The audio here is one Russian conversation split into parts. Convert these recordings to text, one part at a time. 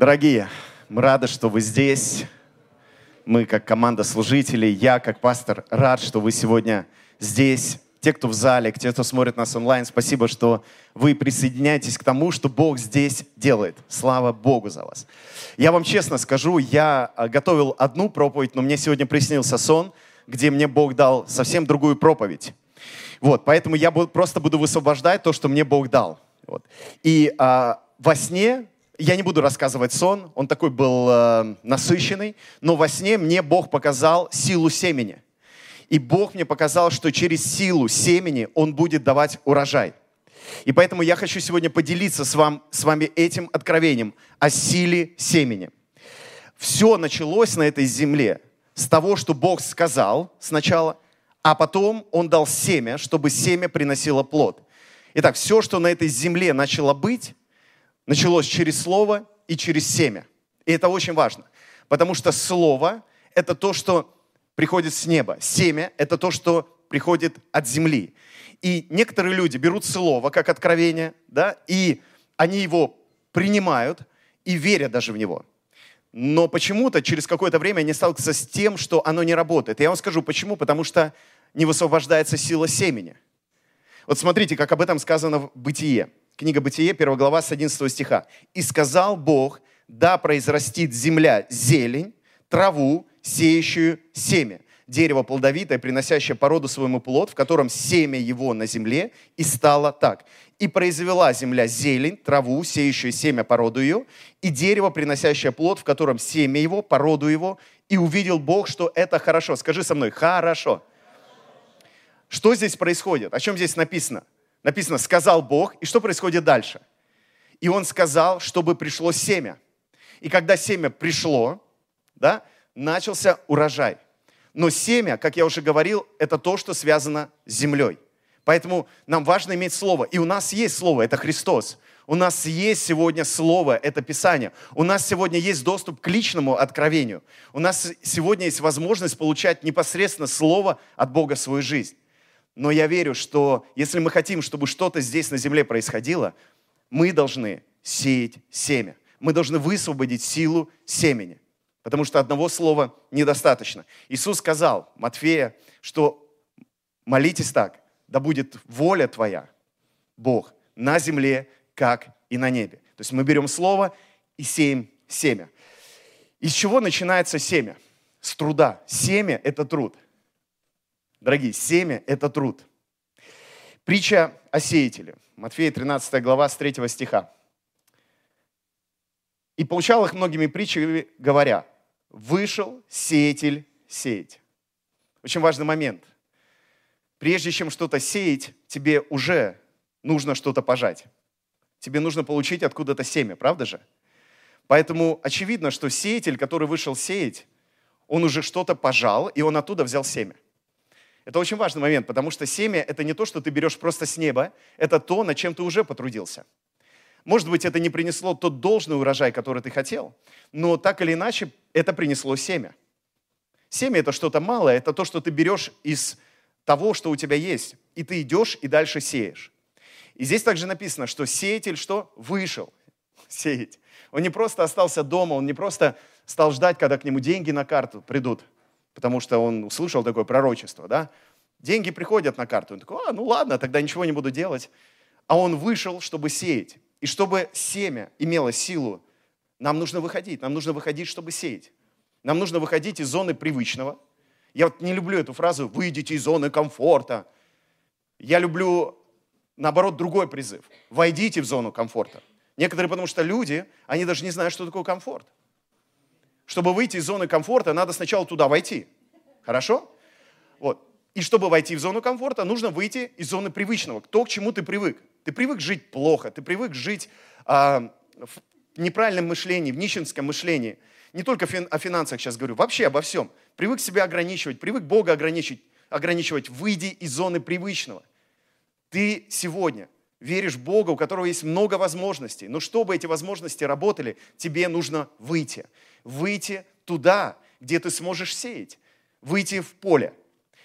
Дорогие, мы рады, что вы здесь. Мы, как команда служителей, я, как пастор, рад, что вы сегодня здесь. Те, кто в зале, те, кто смотрит нас онлайн, спасибо, что вы присоединяетесь к тому, что Бог здесь делает. Слава Богу за вас. Я вам честно скажу, я а, готовил одну проповедь, но мне сегодня приснился сон, где мне Бог дал совсем другую проповедь. Вот, поэтому я просто буду высвобождать то, что мне Бог дал. Вот. И а, во сне я не буду рассказывать сон, он такой был э, насыщенный, но во сне мне Бог показал силу семени. И Бог мне показал, что через силу семени Он будет давать урожай. И поэтому я хочу сегодня поделиться с, вам, с вами этим откровением о силе семени. Все началось на этой земле с того, что Бог сказал сначала, а потом Он дал семя, чтобы семя приносило плод. Итак, все, что на этой земле начало быть, началось через слово и через семя. И это очень важно, потому что слово – это то, что приходит с неба. Семя – это то, что приходит от земли. И некоторые люди берут слово как откровение, да, и они его принимают и верят даже в него. Но почему-то через какое-то время они сталкиваются с тем, что оно не работает. Я вам скажу почему. Потому что не высвобождается сила семени. Вот смотрите, как об этом сказано в Бытие. Книга Бытие, 1 глава, с 11 стиха. «И сказал Бог, да произрастит земля зелень, траву, сеющую семя, дерево плодовитое, приносящее породу своему плод, в котором семя его на земле, и стало так. И произвела земля зелень, траву, сеющую семя породу ее, и дерево, приносящее плод, в котором семя его, породу его, и увидел Бог, что это хорошо. Скажи со мной, хорошо. Что здесь происходит? О чем здесь написано? Написано, сказал Бог, и что происходит дальше? И он сказал, чтобы пришло семя. И когда семя пришло, да, начался урожай. Но семя, как я уже говорил, это то, что связано с землей. Поэтому нам важно иметь слово. И у нас есть слово, это Христос. У нас есть сегодня слово, это Писание. У нас сегодня есть доступ к личному откровению. У нас сегодня есть возможность получать непосредственно слово от Бога в свою жизнь. Но я верю, что если мы хотим, чтобы что-то здесь на земле происходило, мы должны сеять семя. Мы должны высвободить силу семени. Потому что одного слова недостаточно. Иисус сказал Матфея, что молитесь так, да будет воля твоя, Бог, на земле, как и на небе. То есть мы берем слово и сеем семя. Из чего начинается семя? С труда. Семя – это труд. Дорогие, семя – это труд. Притча о сеятеле. Матфея 13 глава с 3 стиха. «И получал их многими притчами, говоря, вышел сеятель сеять». Очень важный момент. Прежде чем что-то сеять, тебе уже нужно что-то пожать. Тебе нужно получить откуда-то семя, правда же? Поэтому очевидно, что сеятель, который вышел сеять, он уже что-то пожал, и он оттуда взял семя. Это очень важный момент, потому что семя – это не то, что ты берешь просто с неба, это то, над чем ты уже потрудился. Может быть, это не принесло тот должный урожай, который ты хотел, но так или иначе это принесло семя. Семя – это что-то малое, это то, что ты берешь из того, что у тебя есть, и ты идешь и дальше сеешь. И здесь также написано, что сеятель что? Вышел сеять. Он не просто остался дома, он не просто стал ждать, когда к нему деньги на карту придут – потому что он услышал такое пророчество, да? Деньги приходят на карту. Он такой, а, ну ладно, тогда ничего не буду делать. А он вышел, чтобы сеять. И чтобы семя имело силу, нам нужно выходить. Нам нужно выходить, чтобы сеять. Нам нужно выходить из зоны привычного. Я вот не люблю эту фразу «выйдите из зоны комфорта». Я люблю, наоборот, другой призыв. Войдите в зону комфорта. Некоторые, потому что люди, они даже не знают, что такое комфорт чтобы выйти из зоны комфорта, надо сначала туда войти. Хорошо? Вот. И чтобы войти в зону комфорта, нужно выйти из зоны привычного. То, к чему ты привык. Ты привык жить плохо, ты привык жить а, в неправильном мышлении, в нищенском мышлении. Не только о финансах сейчас говорю, вообще обо всем. Привык себя ограничивать, привык Бога ограничивать, ограничивать. Выйди из зоны привычного. Ты сегодня веришь в Бога, у которого есть много возможностей. Но чтобы эти возможности работали, тебе нужно выйти выйти туда, где ты сможешь сеять, выйти в поле,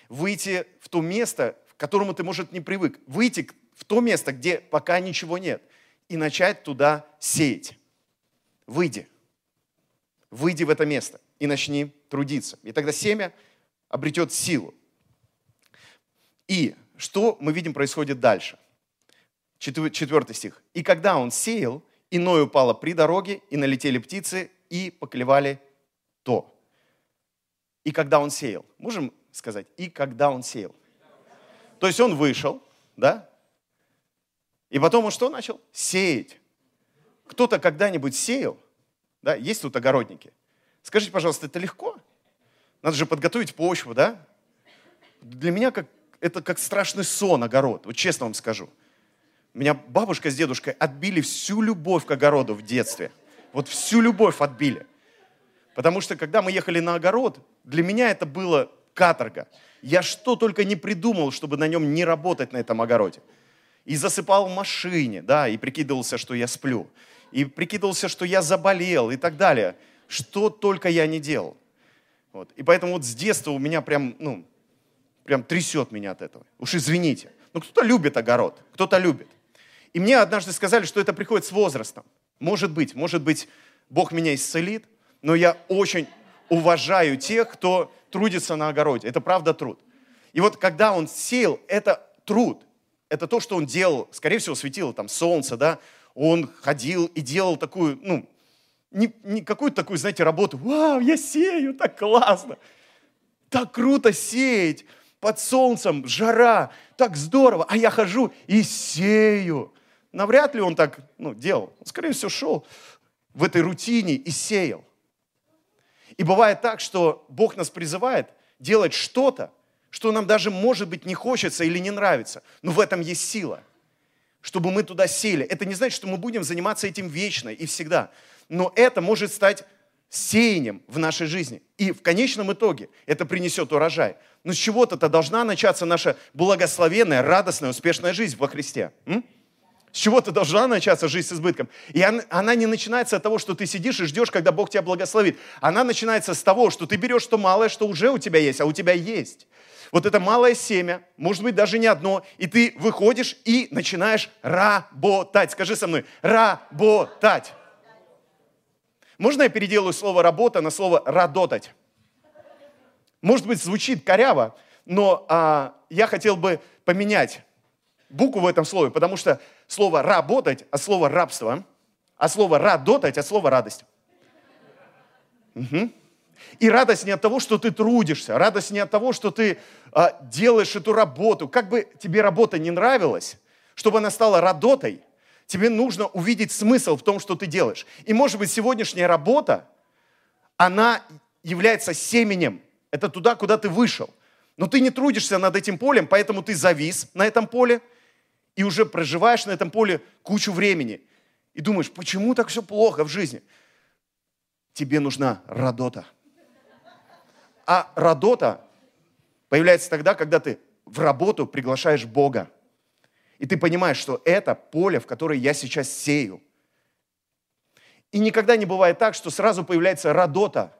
выйти в то место, к которому ты, может, не привык, выйти в то место, где пока ничего нет, и начать туда сеять. Выйди, выйди в это место и начни трудиться. И тогда семя обретет силу. И что мы видим происходит дальше? Четвертый стих. «И когда он сеял, иное упало при дороге, и налетели птицы, и поклевали то». И когда он сеял. Можем сказать? И когда он сеял. То есть он вышел, да? И потом он что начал? Сеять. Кто-то когда-нибудь сеял? Да? Есть тут огородники? Скажите, пожалуйста, это легко? Надо же подготовить почву, да? Для меня как, это как страшный сон, огород. Вот честно вам скажу. Меня бабушка с дедушкой отбили всю любовь к огороду в детстве. Вот всю любовь отбили. Потому что, когда мы ехали на огород, для меня это было каторга. Я что только не придумал, чтобы на нем не работать на этом огороде. И засыпал в машине, да, и прикидывался, что я сплю. И прикидывался, что я заболел и так далее. Что только я не делал. Вот. И поэтому вот с детства у меня прям, ну, прям трясет меня от этого. Уж извините. Но кто-то любит огород, кто-то любит. И мне однажды сказали, что это приходит с возрастом. Может быть, может быть, Бог меня исцелит, но я очень уважаю тех, кто трудится на огороде. Это правда труд. И вот когда он сеял, это труд. Это то, что он делал. Скорее всего, светило там солнце, да. Он ходил и делал такую, ну, не, не какую-то такую, знаете, работу. Вау, я сею, так классно. Так круто сеять под солнцем, жара, так здорово. А я хожу и сею. Навряд ли он так ну, делал. Он, скорее всего, шел в этой рутине и сеял. И бывает так, что Бог нас призывает делать что-то, что нам даже, может быть, не хочется или не нравится. Но в этом есть сила, чтобы мы туда сели. Это не значит, что мы будем заниматься этим вечно и всегда. Но это может стать сеянием в нашей жизни. И в конечном итоге это принесет урожай. Но с чего-то должна начаться наша благословенная, радостная, успешная жизнь во Христе. М? С чего-то должна начаться жизнь с избытком. И она, не начинается от того, что ты сидишь и ждешь, когда Бог тебя благословит. Она начинается с того, что ты берешь то малое, что уже у тебя есть, а у тебя есть. Вот это малое семя, может быть, даже не одно, и ты выходишь и начинаешь работать. Скажи со мной, работать. Можно я переделаю слово «работа» на слово «радотать»? Может быть, звучит коряво, но а, я хотел бы поменять букву в этом слове, потому что слово «работать» от слова «рабство», а слово «радотать» от слова «радость». Угу. И радость не от того, что ты трудишься, радость не от того, что ты а, делаешь эту работу. Как бы тебе работа не нравилась, чтобы она стала радотой, тебе нужно увидеть смысл в том, что ты делаешь. И может быть сегодняшняя работа, она является семенем. Это туда, куда ты вышел. Но ты не трудишься над этим полем, поэтому ты завис на этом поле – и уже проживаешь на этом поле кучу времени. И думаешь, почему так все плохо в жизни? Тебе нужна радота. А радота появляется тогда, когда ты в работу приглашаешь Бога. И ты понимаешь, что это поле, в которое я сейчас сею. И никогда не бывает так, что сразу появляется радота.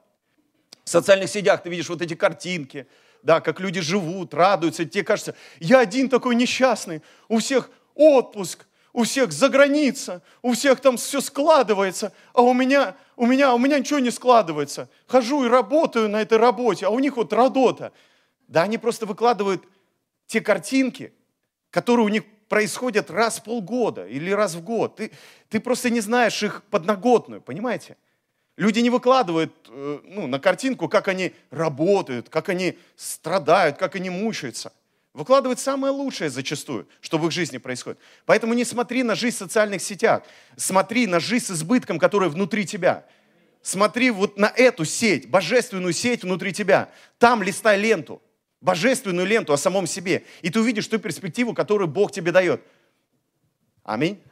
В социальных сетях ты видишь вот эти картинки – да, как люди живут, радуются. тебе кажется, я один такой несчастный, у всех отпуск, у всех за граница, у всех там все складывается, а у меня, у меня, у меня ничего не складывается. Хожу и работаю на этой работе, а у них вот радота. Да, они просто выкладывают те картинки, которые у них происходят раз в полгода или раз в год. Ты, ты просто не знаешь их подноготную, понимаете? Люди не выкладывают э, ну, на картинку, как они работают, как они страдают, как они мучаются. Выкладывают самое лучшее зачастую, что в их жизни происходит. Поэтому не смотри на жизнь в социальных сетях. Смотри на жизнь с избытком, которая внутри тебя. Смотри вот на эту сеть, божественную сеть внутри тебя. Там листай ленту, божественную ленту о самом себе. И ты увидишь ту перспективу, которую Бог тебе дает. Аминь.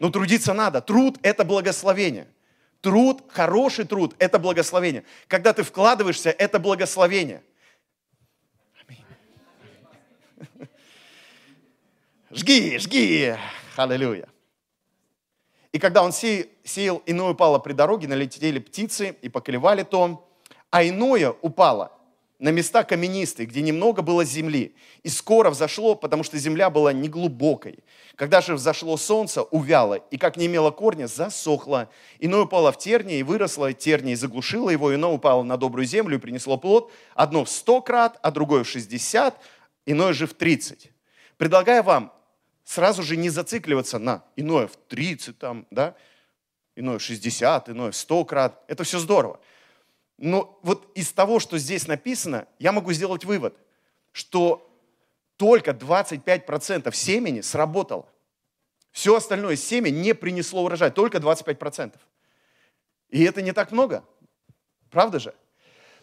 Но трудиться надо. Труд – это благословение. Труд, хороший труд – это благословение. Когда ты вкладываешься, это благословение. Жги, жги. Аллилуйя. И когда он сеял, иное упало при дороге, налетели птицы и поклевали то, а иное упало на места каменистые, где немного было земли. И скоро взошло, потому что земля была неглубокой. Когда же взошло солнце, увяло, и как не имело корня, засохло. Иное упало в тернии, и выросло тернии, и заглушило его, иное упало на добрую землю и принесло плод. Одно в сто крат, а другое в шестьдесят, иное же в тридцать. Предлагаю вам сразу же не зацикливаться на иное в тридцать, там, да, иное в 60, иное в 100 крат. Это все здорово. Но вот из того, что здесь написано, я могу сделать вывод, что только 25% семени сработало. Все остальное семя не принесло урожай, только 25%. И это не так много. Правда же?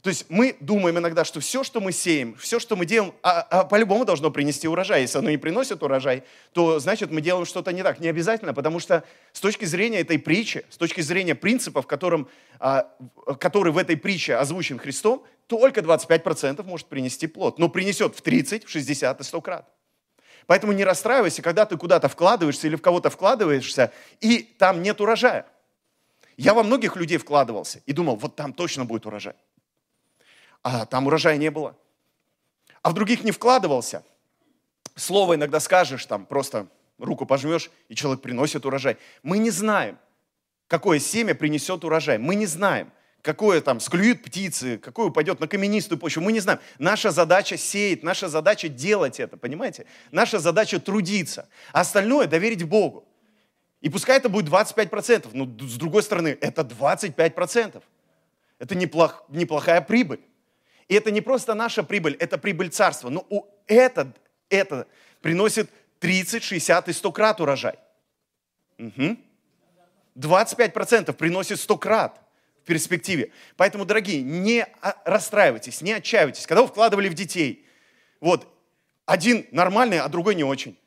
То есть мы думаем иногда, что все, что мы сеем, все, что мы делаем, а, а по-любому должно принести урожай. Если оно не приносит урожай, то значит мы делаем что-то не так. Не обязательно, потому что с точки зрения этой притчи, с точки зрения принципов, которым, а, который в этой притче озвучен Христом, только 25% может принести плод. Но принесет в 30, в 60 и 100 крат. Поэтому не расстраивайся, когда ты куда-то вкладываешься или в кого-то вкладываешься, и там нет урожая. Я во многих людей вкладывался и думал, вот там точно будет урожай а там урожая не было. А в других не вкладывался. Слово иногда скажешь, там просто руку пожмешь, и человек приносит урожай. Мы не знаем, какое семя принесет урожай. Мы не знаем, какое там склюют птицы, какое упадет на каменистую почву. Мы не знаем. Наша задача сеять, наша задача делать это, понимаете? Наша задача трудиться. А остальное доверить Богу. И пускай это будет 25%, но с другой стороны, это 25%. Это неплох, неплохая прибыль. И это не просто наша прибыль, это прибыль царства. Но у это, это приносит 30, 60 и 100 крат урожай. Угу. 25% приносит 100 крат в перспективе. Поэтому, дорогие, не расстраивайтесь, не отчаивайтесь. Когда вы вкладывали в детей, вот, один нормальный, а другой не очень.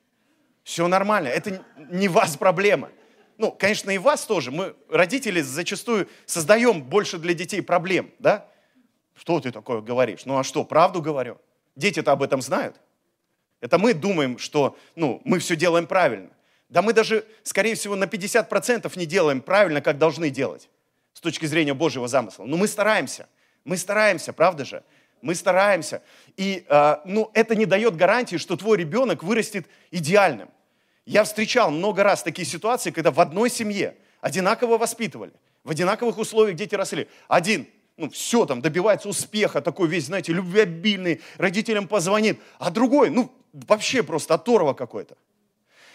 Все нормально, это не вас проблема. Ну, конечно, и вас тоже. Мы, родители, зачастую создаем больше для детей проблем, да? Что ты такое говоришь? Ну а что, правду говорю? Дети-то об этом знают. Это мы думаем, что ну, мы все делаем правильно. Да мы даже, скорее всего, на 50% не делаем правильно, как должны делать с точки зрения Божьего замысла. Но мы стараемся. Мы стараемся, правда же? Мы стараемся. И э, ну, это не дает гарантии, что твой ребенок вырастет идеальным. Я встречал много раз такие ситуации, когда в одной семье одинаково воспитывали, в одинаковых условиях дети росли. Один ну, все там, добивается успеха, такой весь, знаете, любвеобильный, родителям позвонит, а другой, ну, вообще просто оторва какой-то.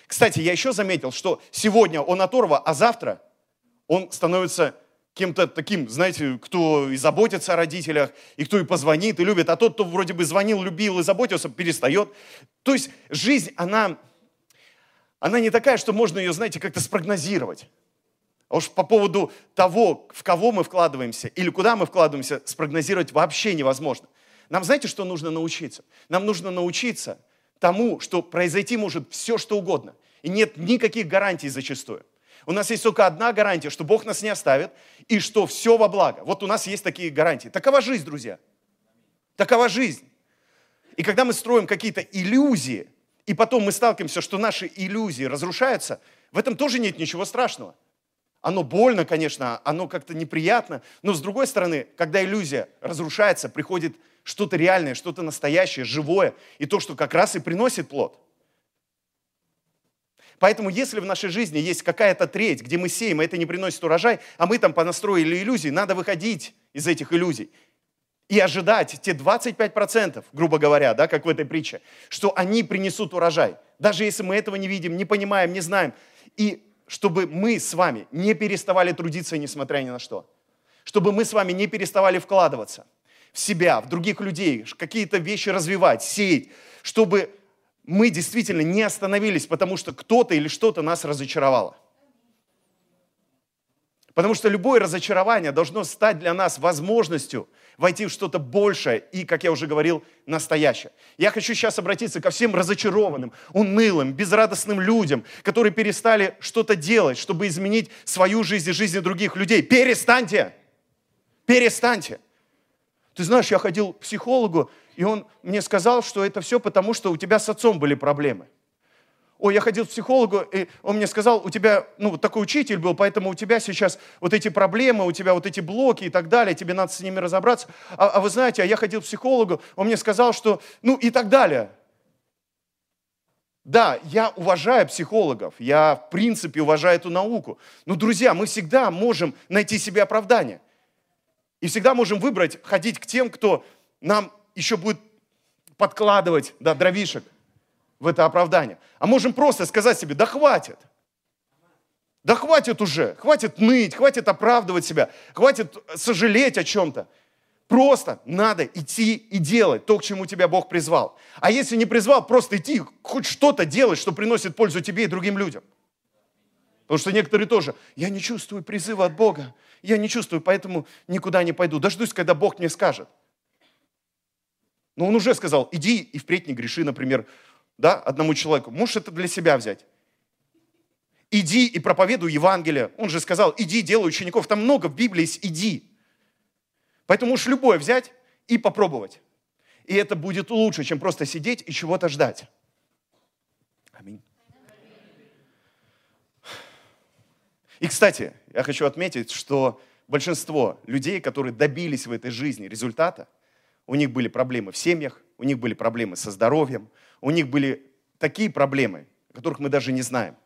Кстати, я еще заметил, что сегодня он оторва, а завтра он становится кем-то таким, знаете, кто и заботится о родителях, и кто и позвонит, и любит, а тот, кто вроде бы звонил, любил и заботился, перестает. То есть жизнь, она, она не такая, что можно ее, знаете, как-то спрогнозировать. А уж по поводу того, в кого мы вкладываемся или куда мы вкладываемся, спрогнозировать вообще невозможно. Нам знаете, что нужно научиться? Нам нужно научиться тому, что произойти может все, что угодно. И нет никаких гарантий зачастую. У нас есть только одна гарантия, что Бог нас не оставит и что все во благо. Вот у нас есть такие гарантии. Такова жизнь, друзья. Такова жизнь. И когда мы строим какие-то иллюзии, и потом мы сталкиваемся, что наши иллюзии разрушаются, в этом тоже нет ничего страшного. Оно больно, конечно, оно как-то неприятно, но с другой стороны, когда иллюзия разрушается, приходит что-то реальное, что-то настоящее, живое, и то, что как раз и приносит плод. Поэтому если в нашей жизни есть какая-то треть, где мы сеем, и это не приносит урожай, а мы там понастроили иллюзии, надо выходить из этих иллюзий и ожидать те 25%, грубо говоря, да, как в этой притче, что они принесут урожай. Даже если мы этого не видим, не понимаем, не знаем. И чтобы мы с вами не переставали трудиться, несмотря ни на что. Чтобы мы с вами не переставали вкладываться в себя, в других людей, какие-то вещи развивать, сеять, чтобы мы действительно не остановились, потому что кто-то или что-то нас разочаровало. Потому что любое разочарование должно стать для нас возможностью войти в что-то большее и, как я уже говорил, настоящее. Я хочу сейчас обратиться ко всем разочарованным, унылым, безрадостным людям, которые перестали что-то делать, чтобы изменить свою жизнь и жизнь других людей. Перестаньте! Перестаньте! Ты знаешь, я ходил к психологу, и он мне сказал, что это все потому, что у тебя с отцом были проблемы. Ой, я ходил к психологу, и он мне сказал, у тебя, ну, такой учитель был, поэтому у тебя сейчас вот эти проблемы, у тебя вот эти блоки и так далее, тебе надо с ними разобраться. А, а вы знаете, а я ходил к психологу, он мне сказал, что, ну, и так далее. Да, я уважаю психологов, я в принципе уважаю эту науку. Но, друзья, мы всегда можем найти себе оправдание. И всегда можем выбрать ходить к тем, кто нам еще будет подкладывать да, дровишек в это оправдание. А можем просто сказать себе, да хватит. Да хватит уже, хватит ныть, хватит оправдывать себя, хватит сожалеть о чем-то. Просто надо идти и делать то, к чему тебя Бог призвал. А если не призвал, просто идти, хоть что-то делать, что приносит пользу тебе и другим людям. Потому что некоторые тоже, я не чувствую призыва от Бога, я не чувствую, поэтому никуда не пойду. Дождусь, когда Бог мне скажет. Но он уже сказал, иди и впредь не греши, например, да, одному человеку. Можешь это для себя взять. Иди и проповедуй Евангелие. Он же сказал, иди, делай учеников. Там много в Библии есть «иди». Поэтому уж любое взять и попробовать. И это будет лучше, чем просто сидеть и чего-то ждать. Аминь. И, кстати, я хочу отметить, что большинство людей, которые добились в этой жизни результата, у них были проблемы в семьях, у них были проблемы со здоровьем, у них были такие проблемы, которых мы даже не знаем.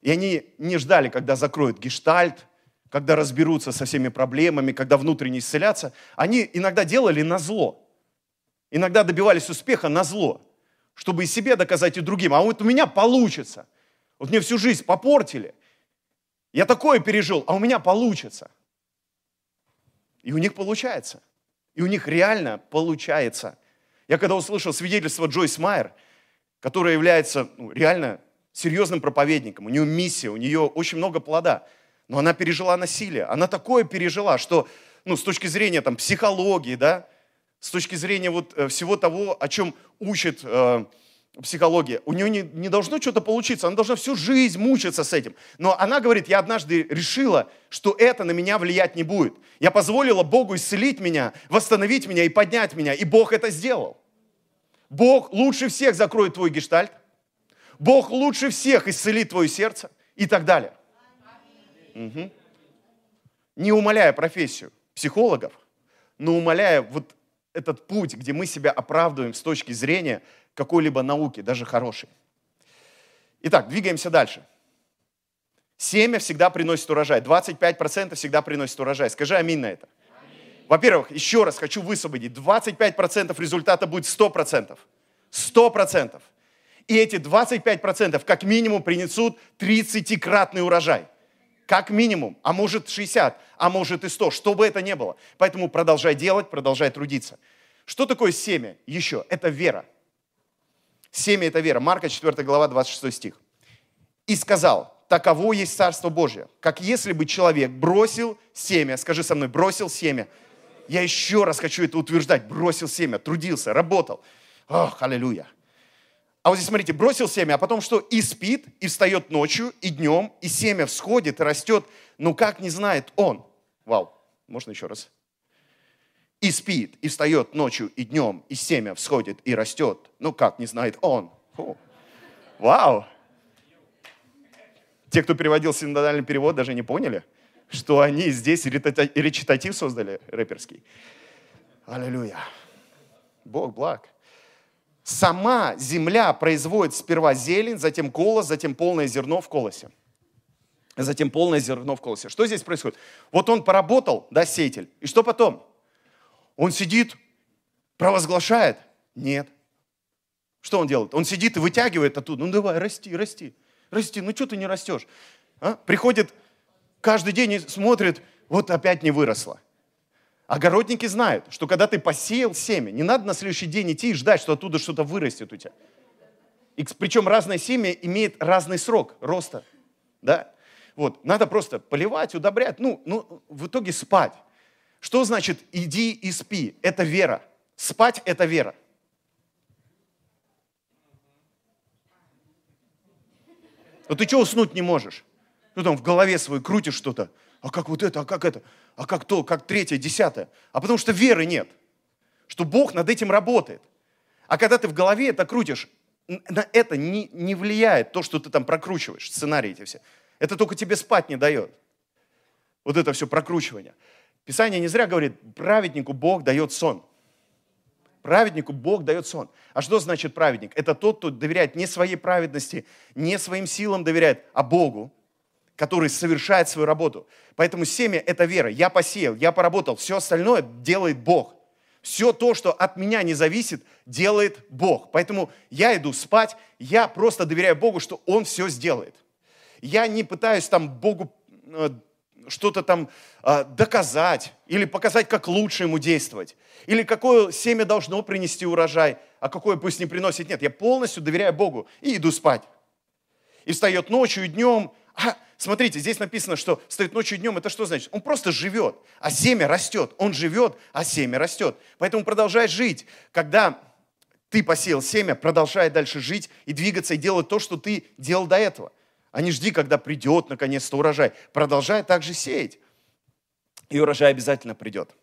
И они не ждали, когда закроют гештальт, когда разберутся со всеми проблемами, когда внутренне исцелятся, они иногда делали на зло. Иногда добивались успеха на зло, чтобы и себе доказать, и другим. А вот у меня получится. Вот мне всю жизнь попортили. Я такое пережил, а у меня получится. И у них получается. И у них реально получается. Я когда услышал свидетельство Джойс Майер, которая является ну, реально серьезным проповедником, у нее миссия, у нее очень много плода – но она пережила насилие. Она такое пережила, что ну, с точки зрения там, психологии, да, с точки зрения вот э, всего того, о чем учит э, психология, у нее не, не должно что-то получиться, она должна всю жизнь мучиться с этим. Но она говорит, я однажды решила, что это на меня влиять не будет. Я позволила Богу исцелить меня, восстановить меня и поднять меня, и Бог это сделал. Бог лучше всех закроет твой гештальт, Бог лучше всех исцелит твое сердце и так далее. Угу. Не умаляя профессию психологов, но умаляя вот этот путь, где мы себя оправдываем с точки зрения какой-либо науки, даже хорошей. Итак, двигаемся дальше. Семя всегда приносит урожай. 25% всегда приносит урожай. Скажи аминь на это. Во-первых, еще раз хочу высвободить. 25% результата будет 100%. 100%. И эти 25% как минимум принесут 30-кратный урожай как минимум, а может 60, а может и 100, что бы это ни было. Поэтому продолжай делать, продолжай трудиться. Что такое семя? Еще, это вера. Семя – это вера. Марка 4 глава, 26 стих. «И сказал, таково есть Царство Божье, как если бы человек бросил семя, скажи со мной, бросил семя. Я еще раз хочу это утверждать, бросил семя, трудился, работал. Ох, аллилуйя. А вот здесь, смотрите, бросил семя, а потом что? И спит, и встает ночью, и днем, и семя всходит, и растет. Ну как не знает он? Вау, можно еще раз? И спит, и встает ночью, и днем, и семя всходит, и растет. Ну как не знает он? Фу. Вау! Те, кто переводил синодальный перевод, даже не поняли, что они здесь речитатив создали рэперский. Аллилуйя. Бог благ. Сама земля производит сперва зелень, затем колос, затем полное зерно в колосе. Затем полное зерно в колосе. Что здесь происходит? Вот он поработал, да, сеятель. И что потом? Он сидит, провозглашает? Нет. Что он делает? Он сидит и вытягивает оттуда. Ну давай, расти, расти, расти. Ну что ты не растешь? А? Приходит каждый день и смотрит, вот опять не выросло. Огородники знают, что когда ты посеял семя, не надо на следующий день идти и ждать, что оттуда что-то вырастет у тебя. И, причем разное семя имеет разный срок роста. Да? Вот, надо просто поливать, удобрять, ну, ну, в итоге спать. Что значит иди и спи? Это вера. Спать – это вера. Вот ты что уснуть не можешь? Ну там в голове свой крутишь что-то а как вот это, а как это, а как то, как третье, десятое. А потому что веры нет, что Бог над этим работает. А когда ты в голове это крутишь, на это не, не влияет то, что ты там прокручиваешь, сценарии эти все. Это только тебе спать не дает. Вот это все прокручивание. Писание не зря говорит, праведнику Бог дает сон. Праведнику Бог дает сон. А что значит праведник? Это тот, кто доверяет не своей праведности, не своим силам доверяет, а Богу, который совершает свою работу. Поэтому семя – это вера. Я посеял, я поработал. Все остальное делает Бог. Все то, что от меня не зависит, делает Бог. Поэтому я иду спать, я просто доверяю Богу, что Он все сделает. Я не пытаюсь там Богу э, что-то там э, доказать или показать, как лучше ему действовать. Или какое семя должно принести урожай, а какое пусть не приносит. Нет, я полностью доверяю Богу и иду спать. И встает ночью и днем. А, смотрите, здесь написано, что встает ночью и днем. Это что значит? Он просто живет, а семя растет. Он живет, а семя растет. Поэтому продолжай жить. Когда ты посеял семя, продолжай дальше жить и двигаться, и делать то, что ты делал до этого а не жди, когда придет наконец-то урожай. Продолжай также сеять, и урожай обязательно придет.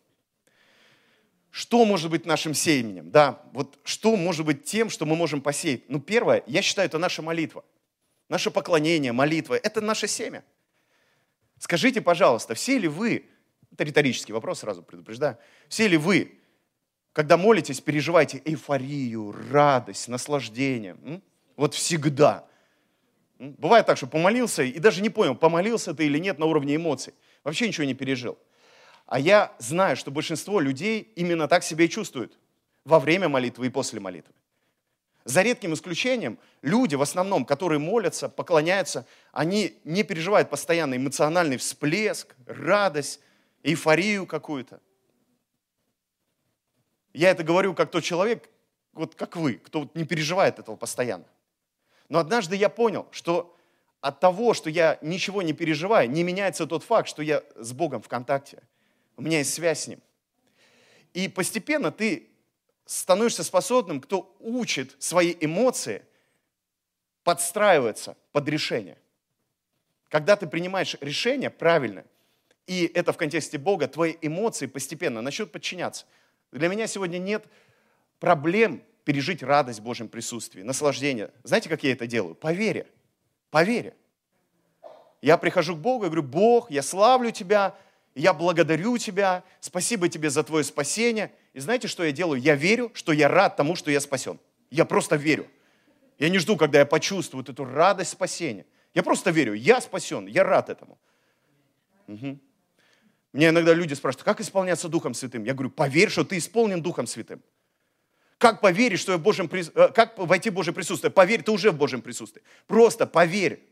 Что может быть нашим сеянием? Да, вот что может быть тем, что мы можем посеять? Ну, первое, я считаю, это наша молитва. Наше поклонение, молитва, это наше семя. Скажите, пожалуйста, все ли вы, это риторический вопрос, сразу предупреждаю, все ли вы, когда молитесь, переживаете эйфорию, радость, наслаждение? М? Вот всегда – Бывает так, что помолился и даже не понял, помолился ты или нет на уровне эмоций. Вообще ничего не пережил. А я знаю, что большинство людей именно так себя и чувствуют во время молитвы и после молитвы. За редким исключением, люди в основном, которые молятся, поклоняются, они не переживают постоянно эмоциональный всплеск, радость, эйфорию какую-то. Я это говорю как тот человек, вот как вы, кто не переживает этого постоянно. Но однажды я понял, что от того, что я ничего не переживаю, не меняется тот факт, что я с Богом в контакте. У меня есть связь с Ним. И постепенно ты становишься способным, кто учит свои эмоции подстраиваться под решение. Когда ты принимаешь решение правильно, и это в контексте Бога, твои эмоции постепенно начнут подчиняться. Для меня сегодня нет проблем пережить радость в Божьем присутствии, наслаждение. Знаете, как я это делаю? По вере. По вере. Я прихожу к Богу и говорю, Бог, я славлю Тебя, я благодарю Тебя, спасибо Тебе за Твое спасение. И знаете, что я делаю? Я верю, что я рад тому, что я спасен. Я просто верю. Я не жду, когда я почувствую эту радость спасения. Я просто верю, я спасен, я рад этому. Угу. Мне иногда люди спрашивают, как исполняться Духом Святым? Я говорю, поверь, что ты исполнен Духом Святым. Как поверить, что я в Божьем, э, как войти в Божье присутствие? Поверь, ты уже в Божьем присутствии. Просто поверь.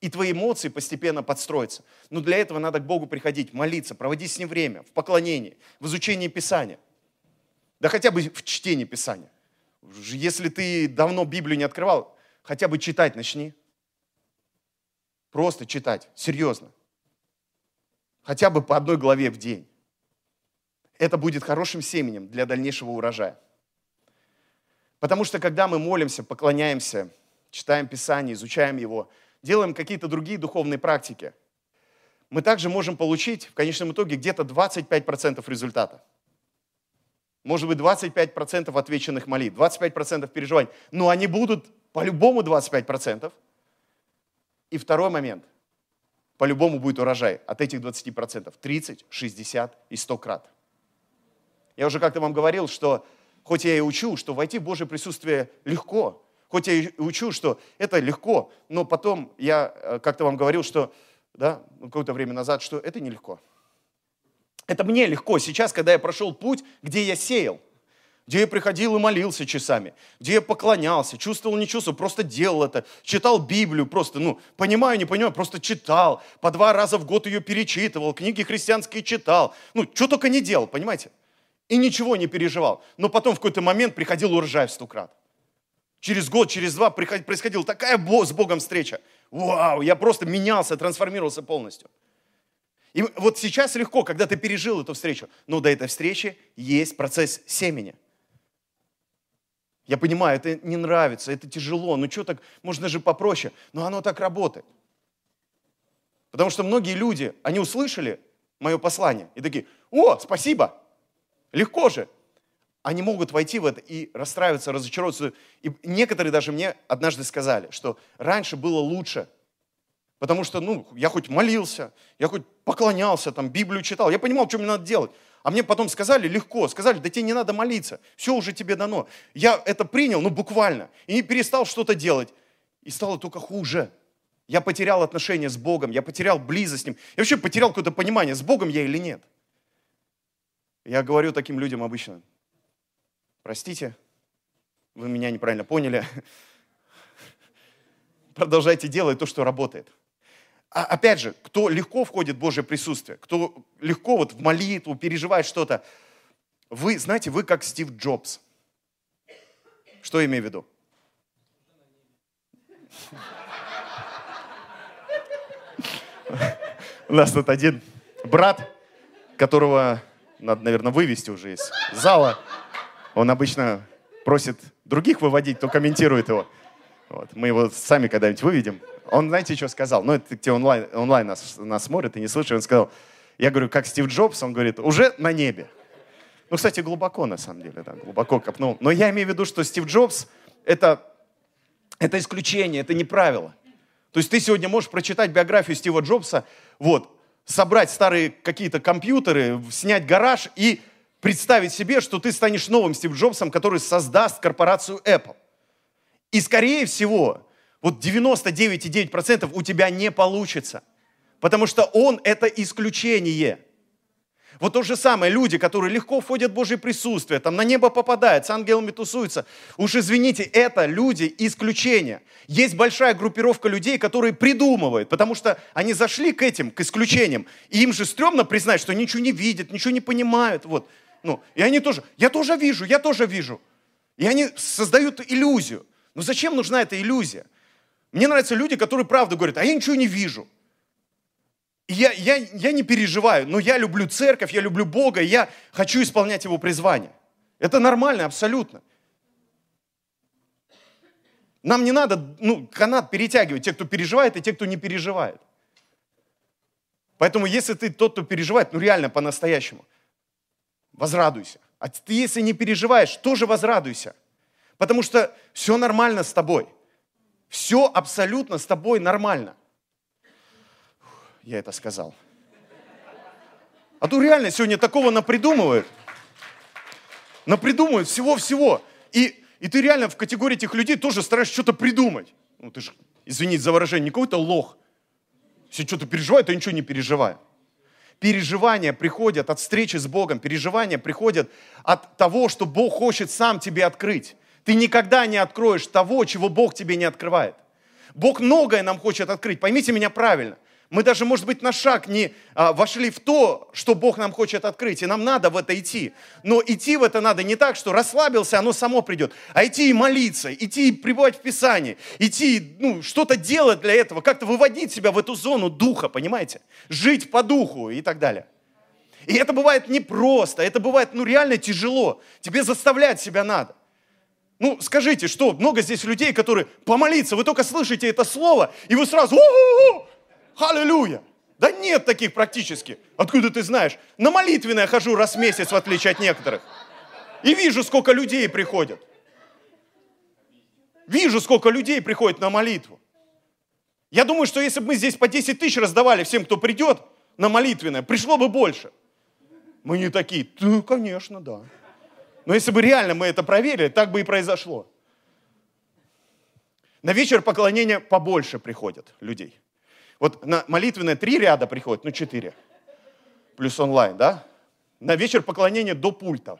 И твои эмоции постепенно подстроятся. Но для этого надо к Богу приходить, молиться, проводить с Ним время, в поклонении, в изучении Писания. Да хотя бы в чтении Писания. Если ты давно Библию не открывал, хотя бы читать начни. Просто читать, серьезно. Хотя бы по одной главе в день. Это будет хорошим семенем для дальнейшего урожая. Потому что когда мы молимся, поклоняемся, читаем Писание, изучаем его, делаем какие-то другие духовные практики, мы также можем получить в конечном итоге где-то 25% результата. Может быть, 25% отвеченных молитв, 25% переживаний. Но они будут по-любому 25%. И второй момент. По-любому будет урожай от этих 20%. 30, 60 и 100 крат. Я уже как-то вам говорил, что Хоть я и учу, что войти в Божье присутствие легко, хоть я и учу, что это легко, но потом я э, как-то вам говорил, что, да, какое-то время назад, что это нелегко. Это мне легко сейчас, когда я прошел путь, где я сеял, где я приходил и молился часами, где я поклонялся, чувствовал, не чувствовал, просто делал это, читал Библию, просто, ну, понимаю, не понимаю, просто читал, по два раза в год ее перечитывал, книги христианские читал, ну, что только не делал, понимаете? И ничего не переживал. Но потом в какой-то момент приходил урожай в сто. Через год, через два происходила такая с Богом встреча. Вау, я просто менялся, трансформировался полностью. И вот сейчас легко, когда ты пережил эту встречу, но до этой встречи есть процесс семени. Я понимаю, это не нравится, это тяжело, ну что так, можно же попроще, но оно так работает. Потому что многие люди, они услышали мое послание и такие, о, спасибо, Легко же. они могут войти в это и расстраиваться, разочаровываться. И некоторые даже мне однажды сказали, что раньше было лучше, потому что, ну, я хоть молился, я хоть поклонялся, там, Библию читал, я понимал, что мне надо делать. А мне потом сказали легко, сказали, да тебе не надо молиться, все уже тебе дано. Я это принял, ну, буквально, и не перестал что-то делать. И стало только хуже. Я потерял отношения с Богом, я потерял близость с Ним. Я вообще потерял какое-то понимание, с Богом я или нет. Я говорю таким людям обычно, простите, вы меня неправильно поняли. Продолжайте делать то, что работает. А опять же, кто легко входит в Божье присутствие, кто легко вот в молитву переживает что-то, вы, знаете, вы как Стив Джобс. Что я имею в виду? У нас тут один брат, которого надо, наверное, вывести уже из зала. Он обычно просит других выводить, кто комментирует его. Вот. Мы его сами когда-нибудь выведем. Он, знаете, что сказал? Ну, это те онлайн, онлайн нас, нас смотрят и не слышат. Он сказал, я говорю, как Стив Джобс, он говорит, уже на небе. Ну, кстати, глубоко, на самом деле, да, глубоко копнул. Но я имею в виду, что Стив Джобс это, – это исключение, это не правило. То есть ты сегодня можешь прочитать биографию Стива Джобса, вот, собрать старые какие-то компьютеры, снять гараж и представить себе, что ты станешь новым Стив Джобсом, который создаст корпорацию Apple. И скорее всего, вот 99,9% у тебя не получится, потому что он это исключение – вот то же самое, люди, которые легко входят в Божье присутствие, там на небо попадают, с ангелами тусуются. Уж извините, это люди исключения. Есть большая группировка людей, которые придумывают, потому что они зашли к этим, к исключениям, и им же стрёмно признать, что ничего не видят, ничего не понимают. Вот. Ну, и они тоже, я тоже вижу, я тоже вижу. И они создают иллюзию. Но зачем нужна эта иллюзия? Мне нравятся люди, которые правду говорят, а я ничего не вижу я, я, я не переживаю, но я люблю церковь, я люблю Бога, и я хочу исполнять Его призвание. Это нормально, абсолютно. Нам не надо ну, канат перетягивать, те, кто переживает, и те, кто не переживает. Поэтому если ты тот, кто переживает, ну реально по-настоящему, возрадуйся. А ты, если не переживаешь, тоже возрадуйся. Потому что все нормально с тобой. Все абсолютно с тобой нормально я это сказал. А то реально сегодня такого напридумывают. Напридумывают всего-всего. И, и ты реально в категории этих людей тоже стараешься что-то придумать. Ну ты же, извините за выражение, не какой-то лох. Если что-то переживает, то ничего не переживаю. Переживания приходят от встречи с Богом, переживания приходят от того, что Бог хочет сам тебе открыть. Ты никогда не откроешь того, чего Бог тебе не открывает. Бог многое нам хочет открыть. Поймите меня правильно. Мы даже, может быть, на шаг не а, вошли в то, что Бог нам хочет открыть, и нам надо в это идти. Но идти в это надо не так, что расслабился, оно само придет, а идти и молиться, идти и пребывать в Писании, идти, ну, что-то делать для этого, как-то выводить себя в эту зону духа, понимаете? Жить по духу и так далее. И это бывает непросто, это бывает, ну, реально тяжело. Тебе заставлять себя надо. Ну, скажите, что много здесь людей, которые помолиться, вы только слышите это слово, и вы сразу, у-у-у, Аллилуйя! Да нет таких практически. Откуда ты знаешь? На молитвенное хожу раз в месяц, в отличие от некоторых. И вижу, сколько людей приходят. Вижу, сколько людей приходит на молитву. Я думаю, что если бы мы здесь по 10 тысяч раздавали всем, кто придет на молитвенное, пришло бы больше. Мы не такие. Да, конечно, да. Но если бы реально мы это проверили, так бы и произошло. На вечер поклонения побольше приходят людей. Вот на молитвенное три ряда приходит, ну четыре. Плюс онлайн, да? На вечер поклонения до пульта.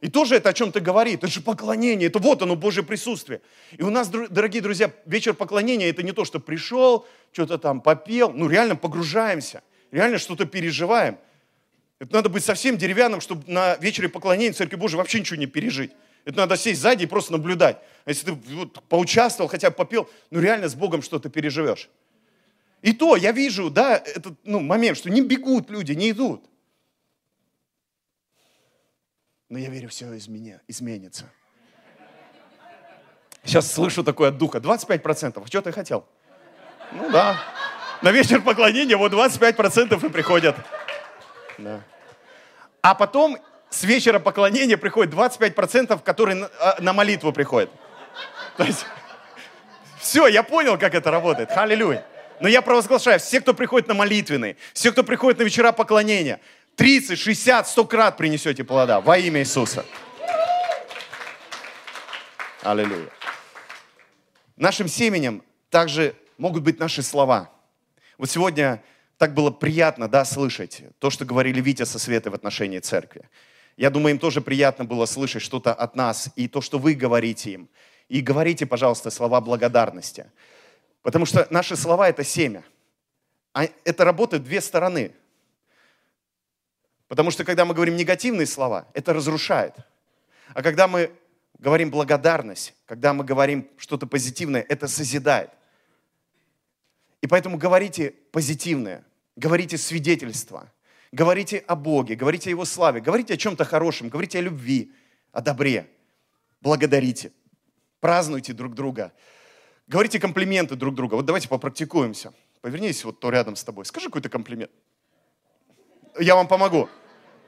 И тоже это о чем-то говорит. Это же поклонение, это вот оно, Божье присутствие. И у нас, дорогие друзья, вечер поклонения это не то, что пришел, что-то там попел. Ну, реально погружаемся, реально что-то переживаем. Это надо быть совсем деревянным, чтобы на вечере поклонения Церкви Божией вообще ничего не пережить. Это надо сесть сзади и просто наблюдать. А если ты вот поучаствовал, хотя бы попел, ну реально с Богом что-то переживешь. И то я вижу, да, этот ну, момент, что не бегут люди, не идут. Но я верю, все из изменится. Сейчас слышу такое от духа. 25%. Что ты хотел? Ну да. На вечер поклонения вот 25% и приходят. Да. А потом с вечера поклонения приходит 25%, которые на, а, на молитву приходят. То есть, все, я понял, как это работает. Аллилуйя. Но я провозглашаю, все, кто приходит на молитвенный, все, кто приходит на вечера поклонения, 30, 60, 100 крат принесете плода во имя Иисуса. Аллилуйя. Нашим семенем также могут быть наши слова. Вот сегодня так было приятно, да, слышать то, что говорили Витя со Светой в отношении церкви. Я думаю, им тоже приятно было слышать что-то от нас и то, что вы говорите им. И говорите, пожалуйста, слова благодарности. Потому что наши слова – это семя. А это работает две стороны. Потому что когда мы говорим негативные слова, это разрушает. А когда мы говорим благодарность, когда мы говорим что-то позитивное, это созидает. И поэтому говорите позитивное, говорите свидетельство, говорите о Боге, говорите о Его славе, говорите о чем-то хорошем, говорите о любви, о добре. Благодарите, празднуйте друг друга, говорите комплименты друг другу. Вот давайте попрактикуемся. Повернись вот то рядом с тобой, скажи какой-то комплимент. Я вам помогу.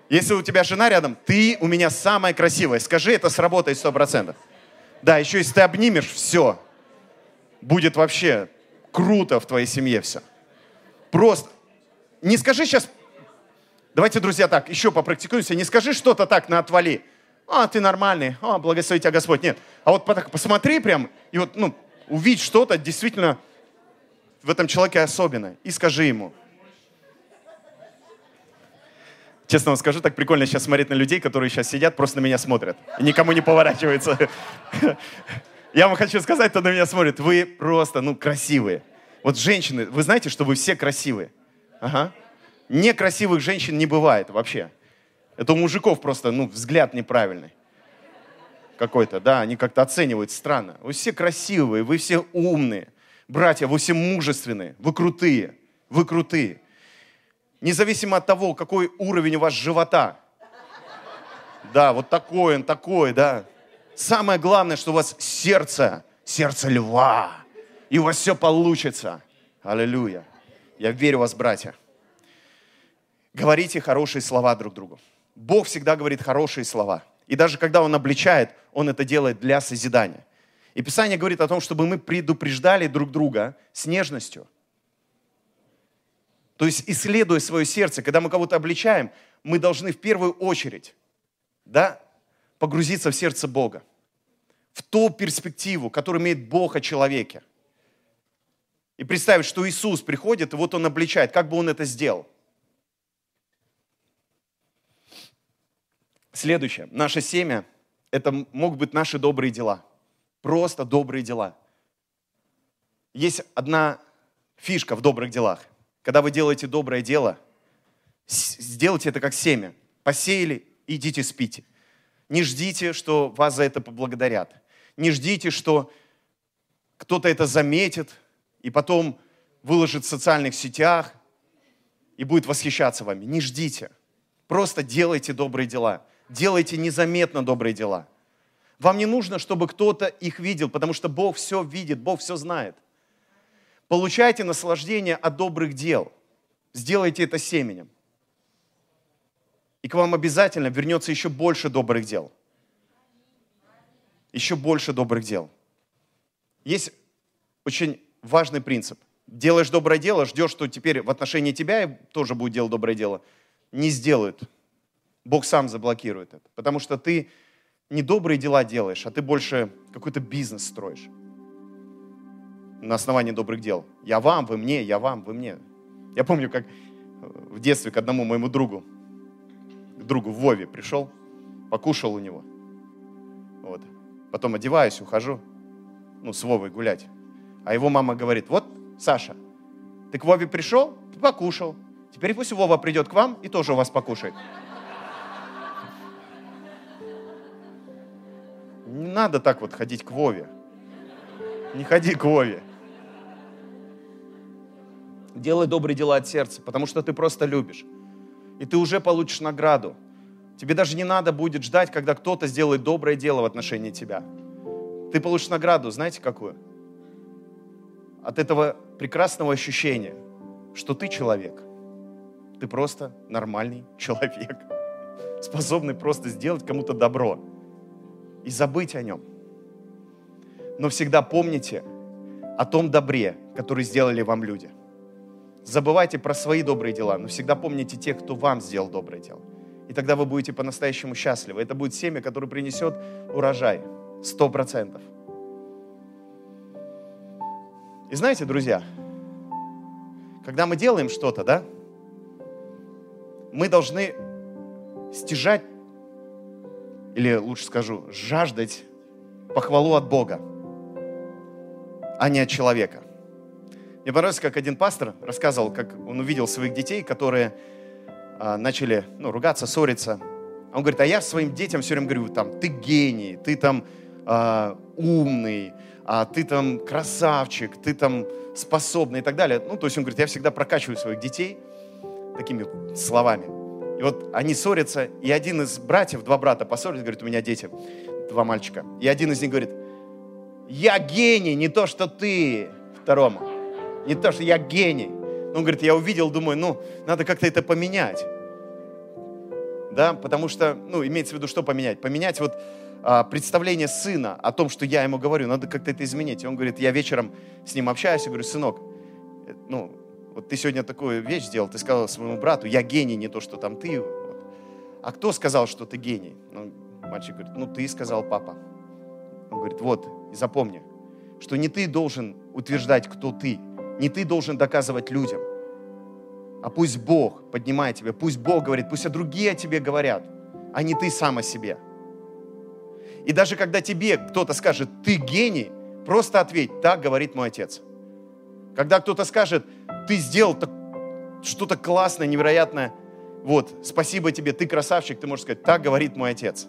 Если у тебя жена рядом, ты у меня самая красивая. Скажи, это сработает сто процентов. Да, еще если ты обнимешь, все. Будет вообще круто в твоей семье все. Просто не скажи сейчас, давайте, друзья, так, еще попрактикуемся, не скажи что-то так на отвали. А, ты нормальный, а, благослови тебя Господь. Нет, а вот так посмотри прям и вот, ну, увидь что-то действительно в этом человеке особенное и скажи ему. Честно вам скажу, так прикольно сейчас смотреть на людей, которые сейчас сидят, просто на меня смотрят. И никому не поворачиваются. Я вам хочу сказать, кто на меня смотрит, вы просто, ну, красивые. Вот женщины, вы знаете, что вы все красивые? Ага. Некрасивых женщин не бывает вообще. Это у мужиков просто, ну, взгляд неправильный какой-то, да, они как-то оценивают странно. Вы все красивые, вы все умные. Братья, вы все мужественные, вы крутые, вы крутые. Независимо от того, какой уровень у вас живота. Да, вот такой он, такой, да. Самое главное, что у вас сердце, сердце льва. И у вас все получится. Аллилуйя. Я верю в вас, братья. Говорите хорошие слова друг другу. Бог всегда говорит хорошие слова. И даже когда Он обличает, Он это делает для созидания. И Писание говорит о том, чтобы мы предупреждали друг друга с нежностью. То есть, исследуя свое сердце, когда мы кого-то обличаем, мы должны в первую очередь да, погрузиться в сердце Бога, в ту перспективу, которую имеет Бог о человеке. И представить, что Иисус приходит, и вот Он обличает, как бы Он это сделал. Следующее. Наше семя – это могут быть наши добрые дела. Просто добрые дела. Есть одна фишка в добрых делах. Когда вы делаете доброе дело, сделайте это как семя. Посеяли, идите спите. Не ждите, что вас за это поблагодарят. Не ждите, что кто-то это заметит и потом выложит в социальных сетях и будет восхищаться вами. Не ждите. Просто делайте добрые дела. Делайте незаметно добрые дела. Вам не нужно, чтобы кто-то их видел, потому что Бог все видит, Бог все знает. Получайте наслаждение от добрых дел. Сделайте это семенем. И к вам обязательно вернется еще больше добрых дел. Еще больше добрых дел. Есть очень важный принцип. Делаешь доброе дело, ждешь, что теперь в отношении тебя тоже будет делать доброе дело. Не сделают. Бог сам заблокирует это. Потому что ты не добрые дела делаешь, а ты больше какой-то бизнес строишь на основании добрых дел. Я вам, вы мне, я вам, вы мне. Я помню, как в детстве к одному моему другу, к другу Вове пришел, покушал у него. Вот. Потом одеваюсь, ухожу, ну, с Вовой гулять. А его мама говорит, вот, Саша, ты к Вове пришел, ты покушал. Теперь пусть Вова придет к вам и тоже у вас покушает. Не надо так вот ходить к Вове. Не ходи к Вове. Делай добрые дела от сердца, потому что ты просто любишь. И ты уже получишь награду. Тебе даже не надо будет ждать, когда кто-то сделает доброе дело в отношении тебя. Ты получишь награду, знаете какую? От этого прекрасного ощущения, что ты человек. Ты просто нормальный человек. способны просто сделать кому-то добро и забыть о нем. Но всегда помните о том добре, который сделали вам люди. Забывайте про свои добрые дела, но всегда помните тех, кто вам сделал доброе дело. И тогда вы будете по-настоящему счастливы. Это будет семя, которое принесет урожай. Сто процентов. И знаете, друзья, когда мы делаем что-то, да, мы должны стяжать, или лучше скажу, жаждать похвалу от Бога, а не от человека. Мне понравилось, как один пастор рассказывал, как он увидел своих детей, которые а, начали ну, ругаться, ссориться. Он говорит, а я своим детям все время говорю, там, ты гений, ты там а, умный, а ты там красавчик, ты там способный и так далее. Ну, то есть он говорит, я всегда прокачиваю своих детей такими словами. И вот они ссорятся, и один из братьев, два брата поссорились, говорит, у меня дети, два мальчика. И один из них говорит, я гений, не то, что ты, второму. Не то, что я гений. Ну, он говорит, я увидел, думаю, ну, надо как-то это поменять. Да, потому что, ну, имеется в виду, что поменять? Поменять вот а, представление сына о том, что я ему говорю, надо как-то это изменить. И он говорит, я вечером с ним общаюсь, и говорю, сынок, э, ну, вот ты сегодня такую вещь сделал, ты сказал своему брату, я гений, не то, что там ты. Вот. А кто сказал, что ты гений? Ну, мальчик говорит, ну, ты сказал, папа. Он говорит, вот, запомни, что не ты должен утверждать, кто ты, не ты должен доказывать людям, а пусть Бог поднимает тебя, пусть Бог говорит, пусть другие о тебе говорят, а не ты сам о себе. И даже когда тебе кто-то скажет, ты гений, просто ответь, так говорит мой отец. Когда кто-то скажет, ты сделал что-то классное, невероятное, вот, спасибо тебе, ты красавчик, ты можешь сказать, так говорит мой отец.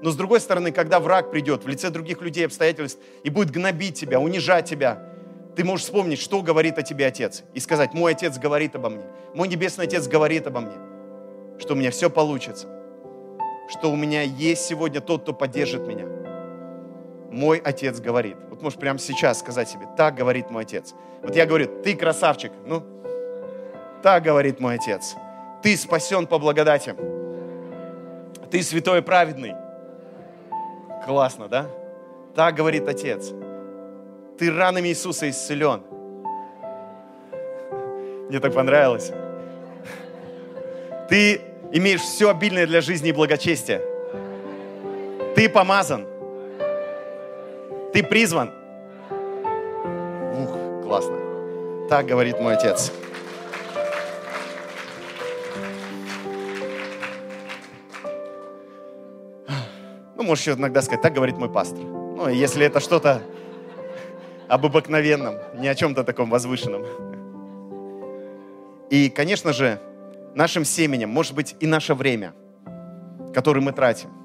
Но с другой стороны, когда враг придет в лице других людей, обстоятельств, и будет гнобить тебя, унижать тебя, ты можешь вспомнить, что говорит о тебе Отец, и сказать, мой Отец говорит обо мне, мой Небесный Отец говорит обо мне, что у меня все получится что у меня есть сегодня тот, кто поддержит меня. Мой отец говорит. Вот можешь прямо сейчас сказать себе, так говорит мой отец. Вот я говорю, ты красавчик. Ну, так говорит мой отец. Ты спасен по благодати. Ты святой и праведный. Классно, да? Так говорит отец. Ты ранами Иисуса исцелен. Мне так понравилось. Ты имеешь все обильное для жизни и благочестия. Ты помазан. Ты призван. Ух, классно. Так говорит мой отец. Ну, можешь еще иногда сказать, так говорит мой пастор. Ну, если это что-то об обыкновенном, не о чем-то таком возвышенном. И, конечно же, нашим семенем, может быть, и наше время, которое мы тратим.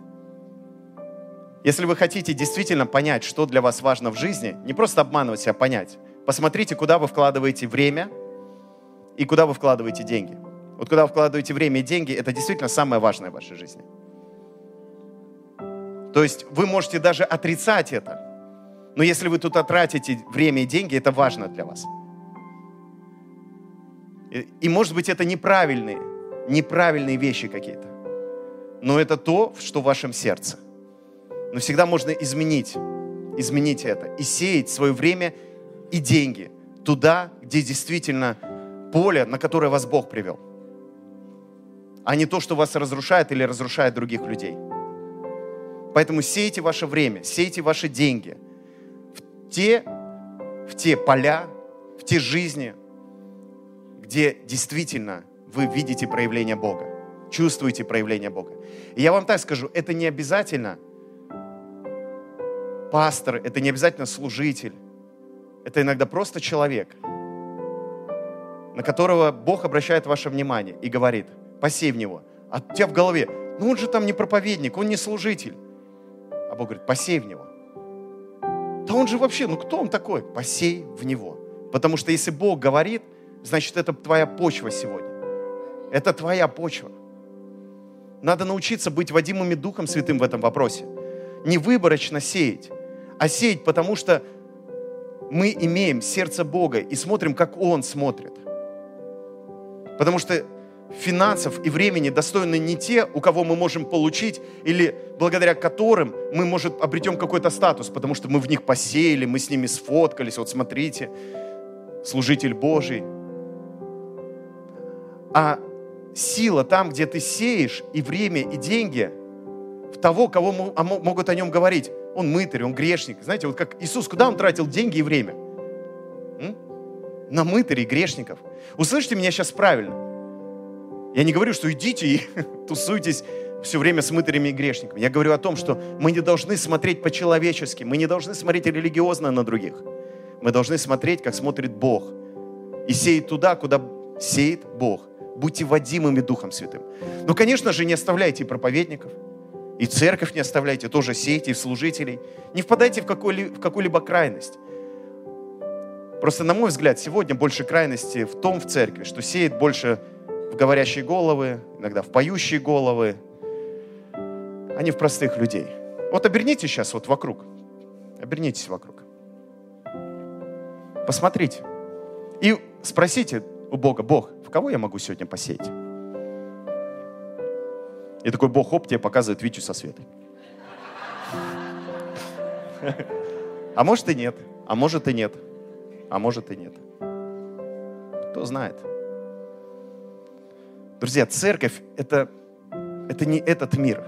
Если вы хотите действительно понять, что для вас важно в жизни, не просто обманывать себя, а понять. Посмотрите, куда вы вкладываете время и куда вы вкладываете деньги. Вот куда вы вкладываете время и деньги, это действительно самое важное в вашей жизни. То есть вы можете даже отрицать это, но если вы тут тратите время и деньги, это важно для вас. И, и может быть это неправильные, неправильные вещи какие-то. Но это то, что в вашем сердце. Но всегда можно изменить, изменить это и сеять свое время и деньги туда, где действительно поле, на которое вас Бог привел. А не то, что вас разрушает или разрушает других людей. Поэтому сейте ваше время, сейте ваши деньги в те, в те поля, в те жизни, где действительно вы видите проявление Бога, чувствуете проявление Бога. И я вам так скажу, это не обязательно пастор, это не обязательно служитель, это иногда просто человек, на которого Бог обращает ваше внимание и говорит, посей в него. А у тебя в голове, ну он же там не проповедник, он не служитель. А Бог говорит, посей в него. Да он же вообще, ну кто он такой? Посей в него. Потому что если Бог говорит – значит, это твоя почва сегодня. Это твоя почва. Надо научиться быть водимыми Духом Святым в этом вопросе. Не выборочно сеять, а сеять, потому что мы имеем сердце Бога и смотрим, как Он смотрит. Потому что финансов и времени достойны не те, у кого мы можем получить, или благодаря которым мы, может, обретем какой-то статус, потому что мы в них посеяли, мы с ними сфоткались, вот смотрите, служитель Божий. А сила там, где ты сеешь и время, и деньги, в того, кого а могут о нем говорить. Он мытарь, он грешник. Знаете, вот как Иисус, куда он тратил деньги и время? М? На мытарей, грешников. Услышите меня сейчас правильно. Я не говорю, что идите и тусуйтесь все время с мытарями и грешниками. Я говорю о том, что мы не должны смотреть по-человечески, мы не должны смотреть религиозно на других. Мы должны смотреть, как смотрит Бог. И сеять туда, куда сеет Бог. Будьте водимыми Духом Святым. Но, конечно же, не оставляйте проповедников, и церковь не оставляйте, тоже сейте, и служителей. Не впадайте в в какую-либо крайность. Просто, на мой взгляд, сегодня больше крайности в том в церкви, что сеет больше в говорящие головы, иногда в поющие головы, а не в простых людей. Вот обернитесь сейчас вот вокруг. Обернитесь вокруг. Посмотрите. И спросите у Бога, Бог, в кого я могу сегодня посеять? И такой Бог, оп, тебе показывает Витю со Светой. А может и нет, а может и нет, а может и нет. Кто знает. Друзья, церковь это, это не этот мир.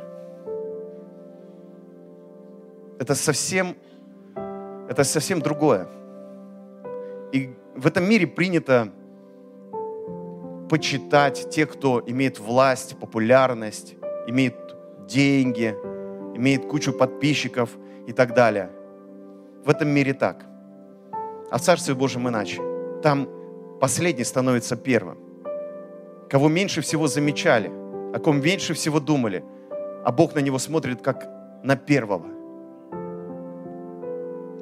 Это совсем, это совсем другое. И в этом мире принято почитать тех, кто имеет власть, популярность, имеет деньги, имеет кучу подписчиков и так далее. В этом мире так. А в Царстве Божьем иначе. Там последний становится первым кого меньше всего замечали, о ком меньше всего думали, а Бог на него смотрит как на первого.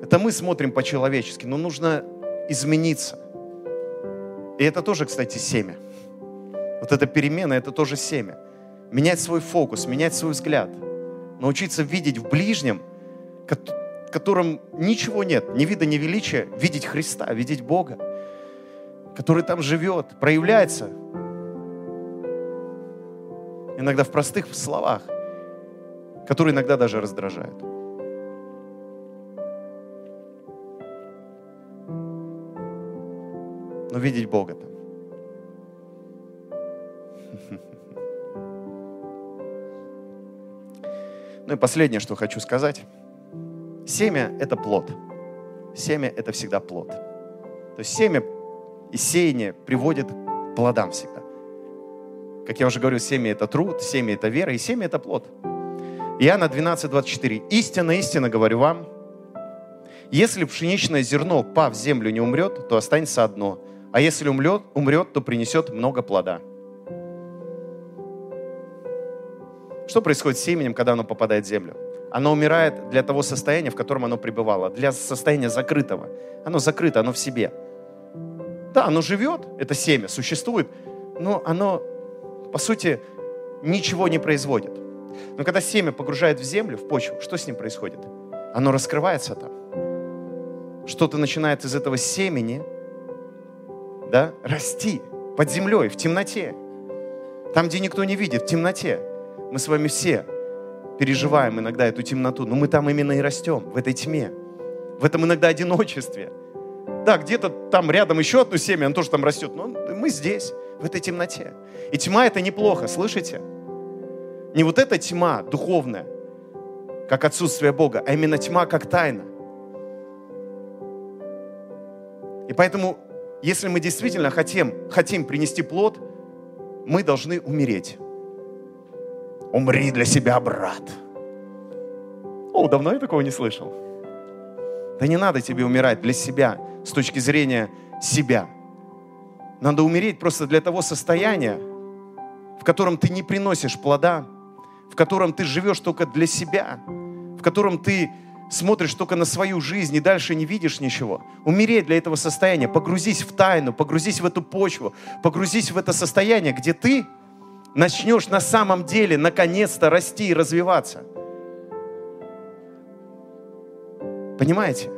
Это мы смотрим по-человечески, но нужно измениться. И это тоже, кстати, семя. Вот эта перемена, это тоже семя. Менять свой фокус, менять свой взгляд. Научиться видеть в ближнем, которым ничего нет, ни вида, ни величия, видеть Христа, видеть Бога, который там живет, проявляется иногда в простых словах, которые иногда даже раздражают. Но видеть Бога там. Ну и последнее, что хочу сказать. Семя – это плод. Семя – это всегда плод. То есть семя и сеяние приводит к плодам всегда. Как я уже говорю, семя – это труд, семя – это вера, и семя – это плод. Иоанна 12, 24. «Истинно, истинно говорю вам, если пшеничное зерно, пав в землю, не умрет, то останется одно, а если умрет, умрет, то принесет много плода». Что происходит с семенем, когда оно попадает в землю? Оно умирает для того состояния, в котором оно пребывало, для состояния закрытого. Оно закрыто, оно в себе. Да, оно живет, это семя, существует, но оно по сути, ничего не производит. Но когда семя погружает в землю, в почву, что с ним происходит? Оно раскрывается там. Что-то начинает из этого семени да, расти под землей, в темноте. Там, где никто не видит, в темноте. Мы с вами все переживаем иногда эту темноту, но мы там именно и растем, в этой тьме, в этом иногда одиночестве. Да, где-то там рядом еще одно семя, оно тоже там растет, но мы здесь в этой темноте. И тьма это неплохо, слышите? Не вот эта тьма духовная, как отсутствие Бога, а именно тьма как тайна. И поэтому, если мы действительно хотим, хотим принести плод, мы должны умереть. Умри для себя, брат. О, давно я такого не слышал. Да не надо тебе умирать для себя с точки зрения себя – надо умереть просто для того состояния, в котором ты не приносишь плода, в котором ты живешь только для себя, в котором ты смотришь только на свою жизнь и дальше не видишь ничего. Умереть для этого состояния, погрузись в тайну, погрузись в эту почву, погрузись в это состояние, где ты начнешь на самом деле наконец-то расти и развиваться. Понимаете?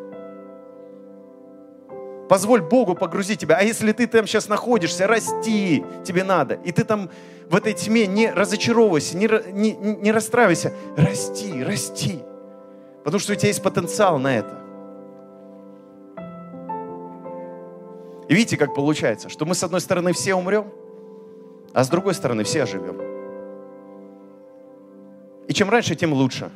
Позволь Богу погрузить тебя. А если ты там сейчас находишься, расти тебе надо. И ты там в этой тьме не разочаровывайся, не, не, не расстраивайся. Расти, расти. Потому что у тебя есть потенциал на это. И видите, как получается, что мы с одной стороны все умрем, а с другой стороны все оживем. И чем раньше, тем лучше.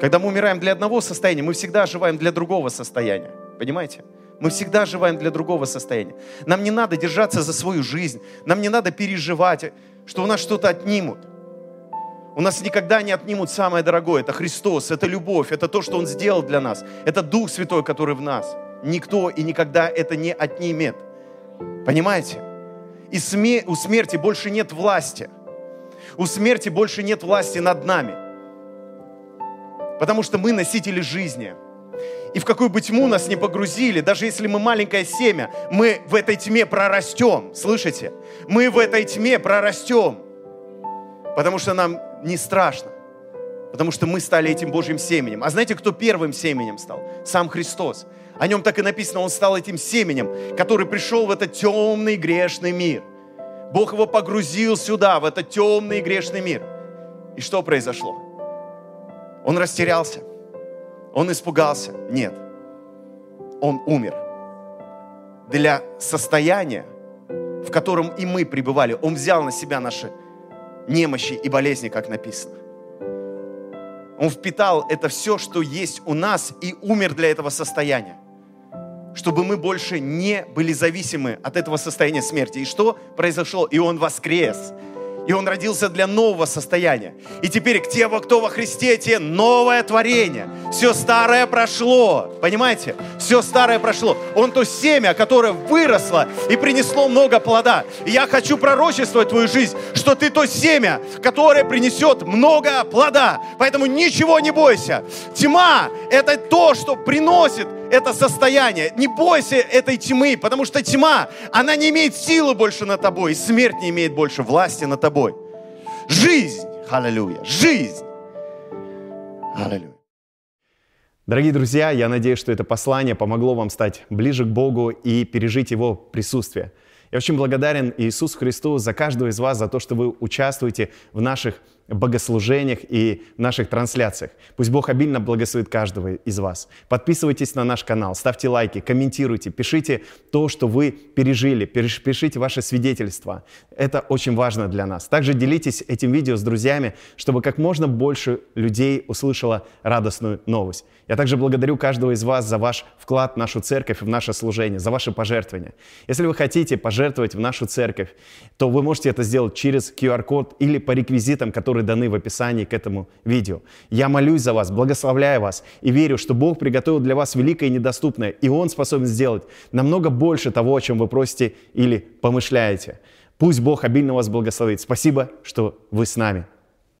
Когда мы умираем для одного состояния, мы всегда оживаем для другого состояния. Понимаете? Мы всегда оживаем для другого состояния. Нам не надо держаться за свою жизнь. Нам не надо переживать, что у нас что-то отнимут. У нас никогда не отнимут самое дорогое. Это Христос, это любовь, это то, что Он сделал для нас. Это Дух Святой, который в нас. Никто и никогда это не отнимет. Понимаете? И у смерти больше нет власти. У смерти больше нет власти над нами. Потому что мы носители жизни. И в какую бы тьму нас не погрузили, даже если мы маленькое семя, мы в этой тьме прорастем. Слышите? Мы в этой тьме прорастем. Потому что нам не страшно. Потому что мы стали этим Божьим семенем. А знаете, кто первым семенем стал? Сам Христос. О нем так и написано, он стал этим семенем, который пришел в этот темный грешный мир. Бог его погрузил сюда, в этот темный грешный мир. И что произошло? Он растерялся. Он испугался. Нет. Он умер. Для состояния, в котором и мы пребывали, Он взял на себя наши немощи и болезни, как написано. Он впитал это все, что есть у нас, и умер для этого состояния. Чтобы мы больше не были зависимы от этого состояния смерти. И что произошло? И Он воскрес. И он родился для нового состояния. И теперь к тем, кто во Христе, те новое творение. Все старое прошло. Понимаете? Все старое прошло. Он то семя, которое выросло и принесло много плода. И я хочу пророчествовать твою жизнь, что ты то семя, которое принесет много плода. Поэтому ничего не бойся. Тьма – это то, что приносит это состояние. Не бойся этой тьмы, потому что тьма, она не имеет силы больше над тобой, и смерть не имеет больше власти над тобой. Жизнь, аллилуйя, жизнь. Аллилуйя. Дорогие друзья, я надеюсь, что это послание помогло вам стать ближе к Богу и пережить Его присутствие. Я очень благодарен Иисусу Христу за каждого из вас, за то, что вы участвуете в наших богослужениях и наших трансляциях. Пусть Бог обильно благословит каждого из вас. Подписывайтесь на наш канал, ставьте лайки, комментируйте, пишите то, что вы пережили, пишите ваше свидетельство. Это очень важно для нас. Также делитесь этим видео с друзьями, чтобы как можно больше людей услышало радостную новость. Я также благодарю каждого из вас за ваш вклад в нашу церковь в наше служение, за ваши пожертвования. Если вы хотите пожертвовать в нашу церковь, то вы можете это сделать через QR-код или по реквизитам, которые которые даны в описании к этому видео. Я молюсь за вас, благословляю вас и верю, что Бог приготовил для вас великое и недоступное, и Он способен сделать намного больше того, о чем вы просите или помышляете. Пусть Бог обильно вас благословит. Спасибо, что вы с нами.